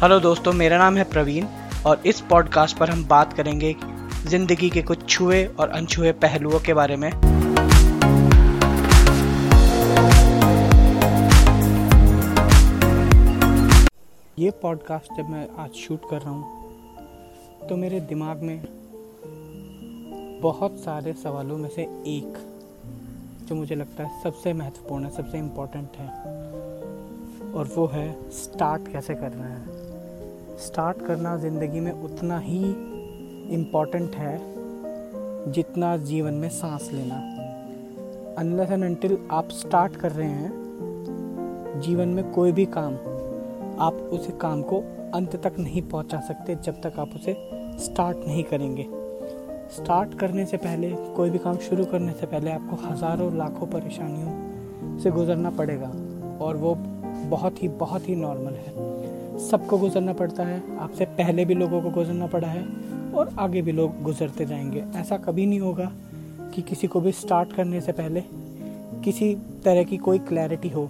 Hello दोस्तों, मेरा नाम है प्रवीण और इस पॉडकास्ट पर हम बात करेंगे ज़िंदगी के कुछ छुए और अनछुए पहलुओं के बारे में। ये पॉडकास्ट जब मैं आज शूट कर रहा हूँ तो मेरे दिमाग में बहुत सारे सवालों में से एक, जो मुझे लगता है सबसे महत्वपूर्ण है सबसे इम्पोर्टेंट है, और वो है स्टार्ट कैसे करना है? स्टार्ट करना ज़िंदगी में उतना ही इंपॉर्टेंट है जितना जीवन में सांस लेना। अनलेस एंड अनटिल आप स्टार्ट कर रहे हैं, जीवन में कोई भी काम, आप उस काम को अंत तक नहीं पहुँचा सकते जब तक आप उसे स्टार्ट नहीं करेंगे। स्टार्ट करने से पहले, कोई भी काम शुरू करने से पहले आपको हज़ारों लाखों परेशानियों से गुजरना पड़ेगा और वो बहुत ही बहुत ही नॉर्मल है। सबको गुजरना पड़ता है। आपसे पहले भी लोगों को गुजरना पड़ा है और आगे भी लोग गुजरते जाएँगे। ऐसा कभी नहीं होगा कि किसी को भी स्टार्ट करने से पहले किसी तरह की कोई क्लैरिटी हो।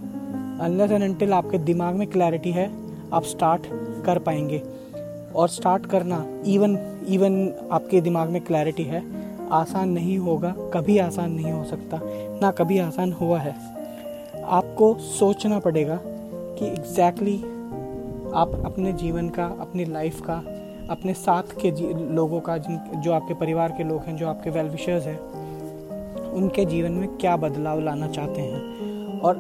अनलेस एंड अनटिल आपके दिमाग में क्लैरिटी है, आप स्टार्ट कर पाएँगे। और स्टार्ट करना इवन इवन आपके दिमाग में क्लैरिटी है, आसान नहीं होगा, कभी आसान नहीं हो सकता, ना कभी आसान हुआ है। आपको सोचना पड़ेगा कि एग्जैक्टली exactly आप अपने जीवन का, अपनी लाइफ का, अपने साथ के लोगों का, जिन, जो आपके परिवार के लोग हैं, जो आपके वेल विशर्स हैं, उनके जीवन में क्या बदलाव लाना चाहते हैं? और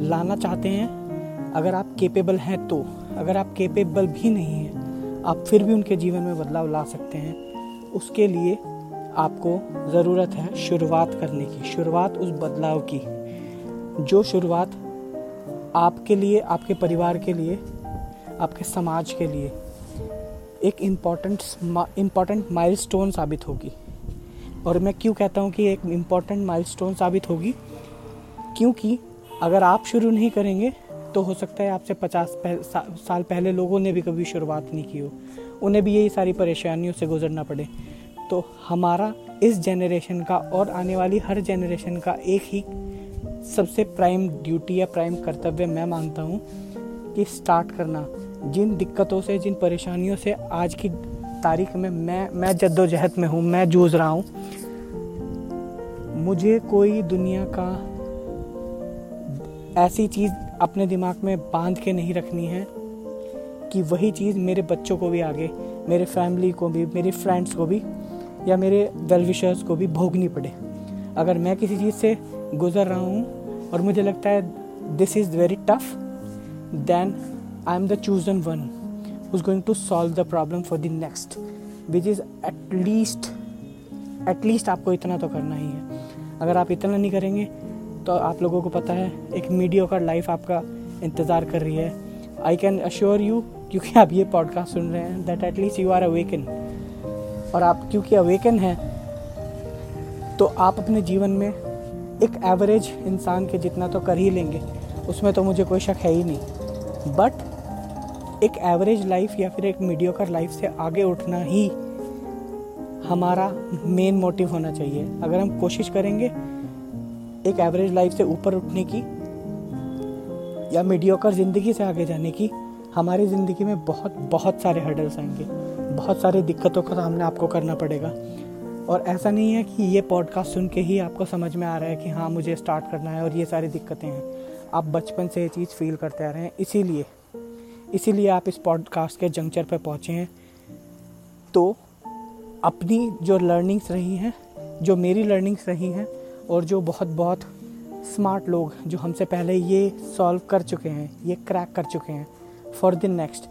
लाना चाहते हैं, अगर आप केपेबल हैं तो अगर आप केपेबल भी नहीं हैं, आप फिर भी उनके जीवन में बदलाव ला सकते हैं। उसके लिए आपको ज़रूरत है शुरुआत करने की, शुरुआत उस बदलाव की। जो शुरुआत आपके लिए, आपके परिवार के लिए आपके समाज के लिए एक इंपॉर्टेंट इंपॉर्टेंट माइलस्टोन साबित होगी। और मैं क्यों कहता हूँ कि एक इंपॉर्टेंट माइलस्टोन साबित होगी? क्योंकि अगर आप शुरू नहीं करेंगे तो हो सकता है आपसे पचास पह, सा, साल पहले लोगों ने भी कभी शुरुआत नहीं की हो। उन्हें भी यही सारी परेशानियों से गुजरना पड़े। तो हमारा इस जनरेशन का और आने वाली हर जनरेशन का एक ही सबसे प्राइम ड्यूटी या प्राइम कर्तव्य मैं मानता हूँ कि स्टार्ट करना। जिन दिक्कतों से, जिन परेशानियों से आज की तारीख में मैं मैं जद्दोजहद में हूँ, मैं जूझ रहा हूँ, मुझे कोई दुनिया का ऐसी चीज़ अपने दिमाग में बाँध के नहीं रखनी है कि वही चीज़ मेरे बच्चों को भी आगे, मेरे फैमिली को भी, मेरे फ्रेंड्स को भी या मेरे वेल विशर्स को भी भोगनी पड़े। अगर मैं किसी चीज़ से गुज़र रहा हूँ और मुझे लगता है this is very tough then I am the chosen one who's going to solve the problem for the next which is at least आपको इतना तो करना ही है। अगर आप इतना नहीं करेंगे तो आप लोगों को पता है, एक मीडियो का लाइफ आपका इंतज़ार कर रही है। आई कैन अश्योर यू क्योंकि आप ये पॉडकास्ट सुन रहे हैं that at least you are awaken और आप, क्योंकि अवेकन हैं तो आप अपने जीवन में एक एवरेज इंसान के जितना तो कर ही लेंगे, उसमें तो मुझे कोई शक है ही नहीं। बट एक एवरेज लाइफ या फिर एक मीडियोकर लाइफ से आगे उठना ही हमारा मेन मोटिव होना चाहिए। अगर हम कोशिश करेंगे एक एवरेज लाइफ से ऊपर उठने की या मीडियोकर ज़िंदगी से आगे जाने की, हमारी ज़िंदगी में बहुत बहुत सारे हर्डल्स आएँगे। बहुत सारी दिक्कतों का सामना आपको करना पड़ेगा। और ऐसा नहीं है कि ये पॉडकास्ट सुन के ही आपको समझ में आ रहा है कि हाँ मुझे स्टार्ट करना है और ये सारी दिक्कतें हैं। आप बचपन से ये चीज़ फील करते आ रहे हैं, इसीलिए इसीलिए आप इस पॉडकास्ट के जंक्चर पर पहुँचे हैं। तो अपनी जो लर्निंग्स रही हैं, जो मेरी लर्निंग्स रही हैं, और जो बहुत बहुत स्मार्ट लोग जो हमसे पहले ये सॉल्व कर चुके हैं, ये क्रैक कर चुके हैं फॉर द नेक्स्ट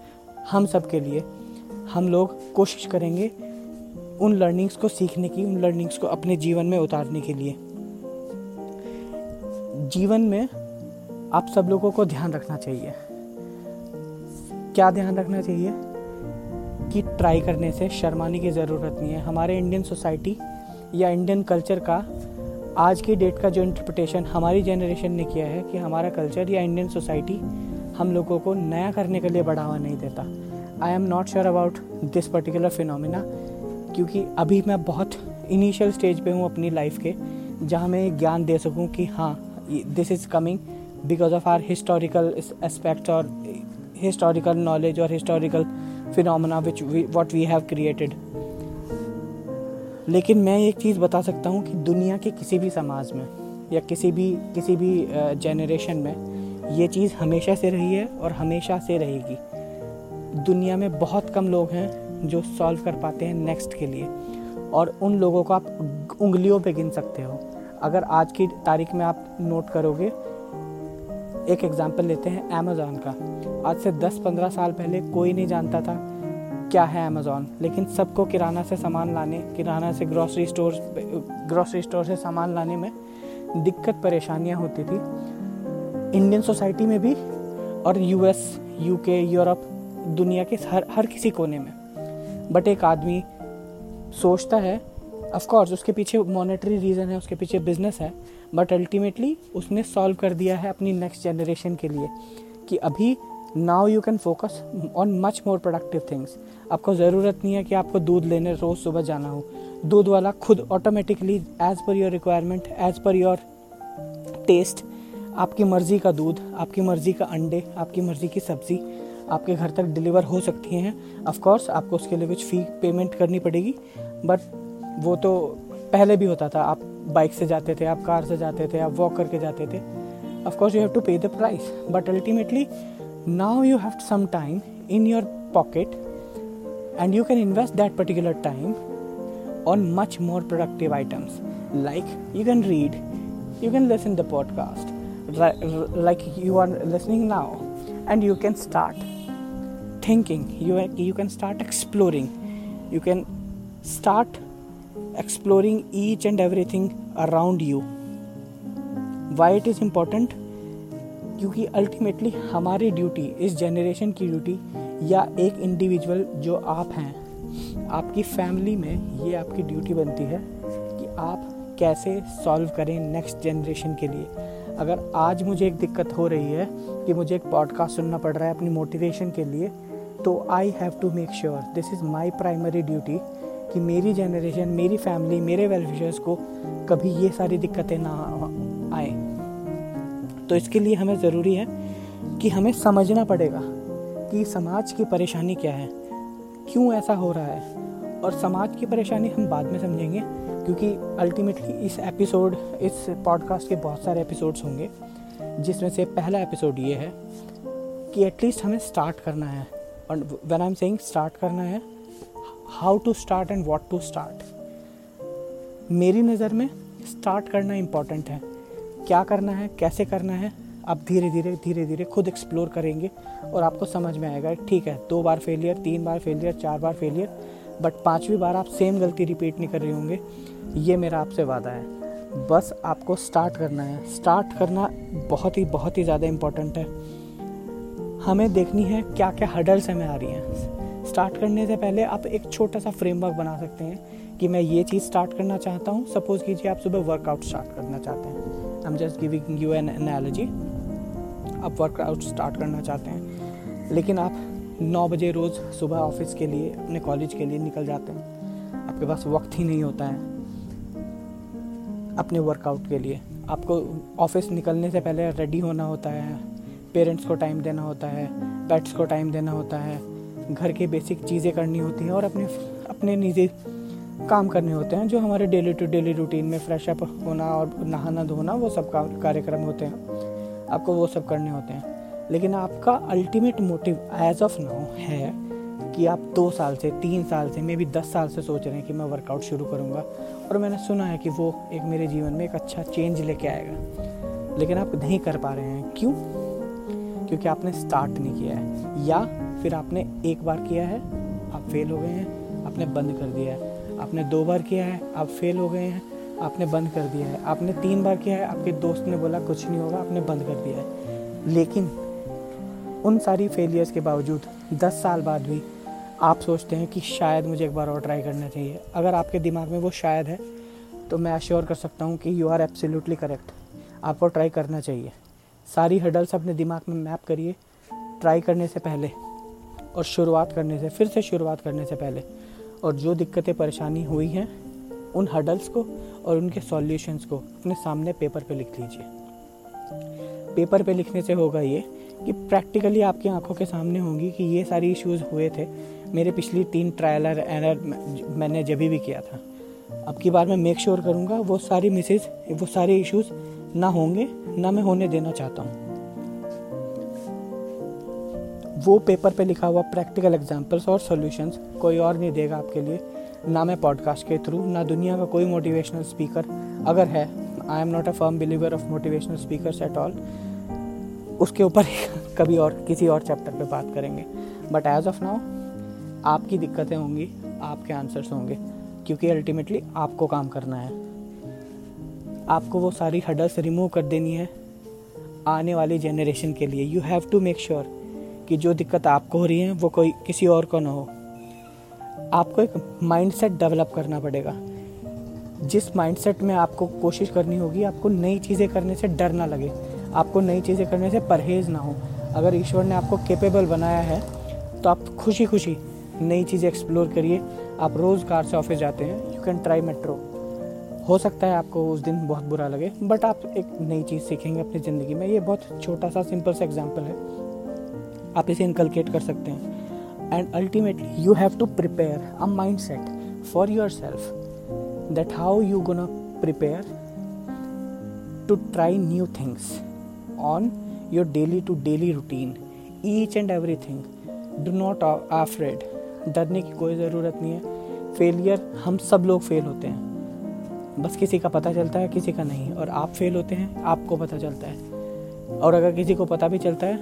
हम सब के लिए, हम लोग कोशिश करेंगे उन लर्निंग्स को सीखने की, उन लर्निंग्स को अपने जीवन में उतारने के लिए। जीवन में आप सब लोगों को ध्यान रखना चाहिए। क्या ध्यान रखना चाहिए? कि ट्राई करने से शर्माने की ज़रूरत नहीं है। हमारे इंडियन सोसाइटी या इंडियन कल्चर का आज की डेट का जो इंटरप्रटेशन हमारी जनरेशन ने किया है कि हमारा कल्चर या इंडियन सोसाइटी हम लोगों को नया करने के लिए बढ़ावा नहीं देता। I am not sure about this particular phenomena क्योंकि अभी मैं बहुत इनिशियल स्टेज पे हूँ अपनी लाइफ के, जहाँ मैं ज्ञान दे सकूँ कि हाँ this is coming because of our historical aspect or historical knowledge or historical phenomena which we, what we have created. लेकिन मैं एक चीज़ बता सकता हूँ कि दुनिया के किसी भी समाज में या किसी भी किसी भी जनरेशन में ये चीज़ हमेशा से रही है और हमेशा से रहेगी। दुनिया में बहुत कम लोग हैं जो सॉल्व कर पाते हैं नेक्स्ट के लिए और उन लोगों को आप उंगलियों पे गिन सकते हो। अगर आज की तारीख में आप नोट करोगे एक एग्जांपल लेते हैं अमेज़ॉन का। आज से 10-15 साल पहले कोई नहीं जानता था क्या है अमेज़ॉन लेकिन सबको किराना से सामान लाने, किराना से ग्रॉसरी स्टोर ग्रॉसरी स्टोर से सामान लाने में दिक्कत, परेशानियाँ होती थी। इंडियन सोसाइटी में भी और यूएस यूके यूरोप दुनिया के हर हर किसी कोने में। बट एक आदमी सोचता है ऑफ़ कोर्स उसके पीछे मॉनेटरी रीज़न है, उसके पीछे बिज़नेस है बट अल्टीमेटली उसने सॉल्व कर दिया है अपनी नेक्स्ट जनरेशन के लिए कि अभी now you can focus on much more productive things आपको ज़रूरत नहीं है कि आपको दूध लेने, रोज़ सुबह जाना हो। दूध वाला खुद automatically as per your requirement as per your taste आपकी मर्ज़ी का दूध, आपकी मर्ज़ी का अंडे, आपकी मर्ज़ी की सब्ज़ी आपके घर तक डिलीवर हो सकती हैं। ऑफ़ कोर्स आपको उसके लिए कुछ फ़ी पेमेंट करनी पड़ेगी बट वो तो पहले भी होता था। आप बाइक से जाते थे, आप कार से जाते थे, आप वॉक करके जाते थे। Of course you have to pay the price but ultimately now you have some time in your pocket and you can invest that particular time on much more productive items. Like you can read you can listen the podcast like you are listening now and you can start thinking. You you can start exploring. You can start exploring each and everything around you. Why it is important? क्योंकि ultimately हमारी duty इस generation की duty या एक individual जो आप हैं, आपकी फैमिली में ये आपकी ड्यूटी बनती है कि आप कैसे सॉल्व करें नेक्स्ट जनरेशन के लिए। अगर आज मुझे एक दिक्कत हो रही है कि मुझे एक पॉडकास्ट सुनना पड़ रहा है अपनी मोटिवेशन के लिए तो I have to make sure this is my primary duty कि मेरी जनरेशन मेरी फैमिली मेरे वेलफेयर्स को कभी ये सारी दिक्कतें ना आए। तो इसके लिए हमें ज़रूरी है कि हमें समझना पड़ेगा कि समाज की परेशानी क्या है, क्यों ऐसा हो रहा है। और समाज की परेशानी हम बाद में समझेंगे, क्योंकि अल्टीमेटली इस एपिसोड इस पॉडकास्ट के बहुत सारे एपिसोड्स होंगे, जिसमें से पहला एपिसोड ये है कि एटलीस्ट हमें स्टार्ट करना है। और when I am saying start करना है how to start and what to start मेरी नज़र में स्टार्ट करना इंपॉर्टेंट है। क्या करना है, कैसे करना है, आप धीरे धीरे धीरे धीरे खुद एक्सप्लोर करेंगे और आपको समझ में आएगा ठीक है, दो बार फेलियर तीन बार फेलियर चार बार फेलियर बट पाँचवीं बार आप सेम गलती रिपीट नहीं कर रहे होंगे। ये मेरा आपसे वादा है। बस आपको स्टार्ट करना है। स्टार्ट करना बहुत ही बहुत ही ज़्यादा इम्पोर्टेंट है। हमें देखनी है क्या क्या हडल्स हमें आ रही हैं। स्टार्ट करने से पहले आप एक छोटा सा फ्रेमवर्क बना सकते हैं कि मैं ये चीज़ स्टार्ट करना चाहता हूँ। सपोज़ कीजिए आप सुबह वर्कआउट स्टार्ट करना चाहते हैं। I am just giving you an analogy आप वर्कआउट स्टार्ट करना चाहते हैं, लेकिन आप नौ बजे रोज़ सुबह ऑफ़िस के लिए, अपने कॉलेज के लिए निकल जाते हैं। आपके पास वक्त ही नहीं होता है अपने वर्कआउट के लिए। आपको ऑफ़िस निकलने से पहले रेडी होना होता है पेरेंट्स को टाइम देना होता है पेट्स को टाइम देना होता है, घर के बेसिक चीज़ें करनी होती हैं और अपने अपने निजी काम करने होते हैं, जो हमारे डेली टू डेली रूटीन में फ्रेश अप होना और नहाना धोना, वो सब कार्यक्रम होते हैं। आपको वो सब करने होते हैं। लेकिन आपका ultimate motive as of now है कि आप दो साल से, तीन साल से मे भी दस साल से सोच रहे हैं कि मैं वर्कआउट शुरू करूँगा। और मैंने सुना है कि वो एक मेरे जीवन में एक अच्छा चेंज लेके आएगा। लेकिन आप नहीं कर पा रहे हैं। क्यों? क्योंकि आपने स्टार्ट नहीं किया है। या फिर आपने एक बार किया है, आप फेल हो गए हैं, आपने बंद कर दिया है। आपने दो बार किया है, आप फेल हो गए हैं, आपने बंद कर दिया है। आपने तीन बार किया है, आपके दोस्त ने बोला, कुछ नहीं होगा, आपने बंद कर दिया है। लेकिन उन सारी फेलियर्स के बावजूद, दस साल बाद भी आप सोचते हैं कि शायद मुझे एक बार और ट्राई करना चाहिए। अगर आपके दिमाग में वो शायद है तो मैं अश्योर कर सकता हूँ कि यू आर एब्सोल्युटली करेक्ट आपको ट्राई करना चाहिए। सारी हडल्स अपने दिमाग में मैप करिए ट्राई करने से पहले और शुरुआत करने से, फिर से शुरुआत करने से पहले। और जो दिक्कतें परेशानी हुई हैं, उन हडल्स को और उनके सॉल्यूशंस को अपने सामने पेपर पे लिख लीजिए। पेपर पे लिखने से होगा ये कि प्रैक्टिकली आपकी आँखों के सामने होंगी कि ये सारी इश्यूज़ हुए थे। मेरे पिछली तीन ट्रायल एरर मैंने जब भी किया था। अब की बार मैं मेक श्योर sure करूँगा वो सारी मिसेज वो सारे इश्यूज़ ना होंगे, ना मैं होने देना चाहता हूँ। वो पेपर पे लिखा हुआ प्रैक्टिकल एग्जांपल्स और सॉल्यूशंस कोई और नहीं देगा आपके लिए, ना मैं पॉडकास्ट के थ्रू ना दुनिया का कोई मोटिवेशनल स्पीकर अगर है I am not a firm believer of motivational speaker at all उसके ऊपर कभी और, किसी और चैप्टर पे बात करेंगे। बट एज ऑफ़ नाउ आपकी दिक्कतें होंगी, आपके आंसर्स होंगे, क्योंकि अल्टीमेटली आपको काम करना है। आपको वो सारी हडल्स रिमूव कर देनी है आने वाली जनरेशन के लिए। You have to make sure कि जो दिक्कत आपको हो रही है, वो कोई किसी और को ना हो। आपको एक माइंडसेट डेवलप करना पड़ेगा। जिस माइंडसेट में आपको कोशिश करनी होगी, आपको नई चीज़ें करने से डर ना लगे। आपको नई चीज़ें करने से परहेज़ ना हो। अगर ईश्वर ने आपको केपेबल बनाया है तो आप खुशी खुशी नई चीज़ें एक्सप्लोर करिए। आप रोज़ कार से ऑफ़िस जाते हैं यू कैन ट्राई मेट्रो हो सकता है आपको उस दिन बहुत बुरा लगे बट आप एक नई चीज़ सीखेंगे अपनी ज़िंदगी में। ये बहुत छोटा सा सिंपल सा एग्ज़ाम्पल है। आप इसे इनकलकेट कर सकते हैं. And ultimately you have to prepare a mind set for your self that how you gonna prepare to try new things on your daily to daily routine each and every thing do not afraid डरने की कोई ज़रूरत नहीं है. Failure हम सब लोग fail होते हैं. बस किसी का पता चलता है, किसी का नहीं. और आप फेल होते हैं, आपको पता चलता है. और अगर किसी को पता भी चलता है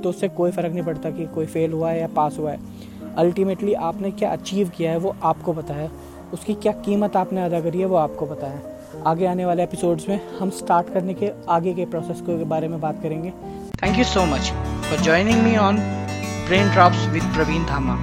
तो उससे कोई फ़र्क नहीं पड़ता कि कोई फेल हुआ है या पास हुआ है। अल्टीमेटली आपने क्या अचीव किया है वो आपको पता है। उसकी क्या कीमत आपने अदा करी है वो आपको पता है। आगे आने वाले एपिसोड्स में हम स्टार्ट करने के, आगे के प्रोसेस के बारे में बात करेंगे। Thank you so much for joining me on Brain Drops with Praveen Dhama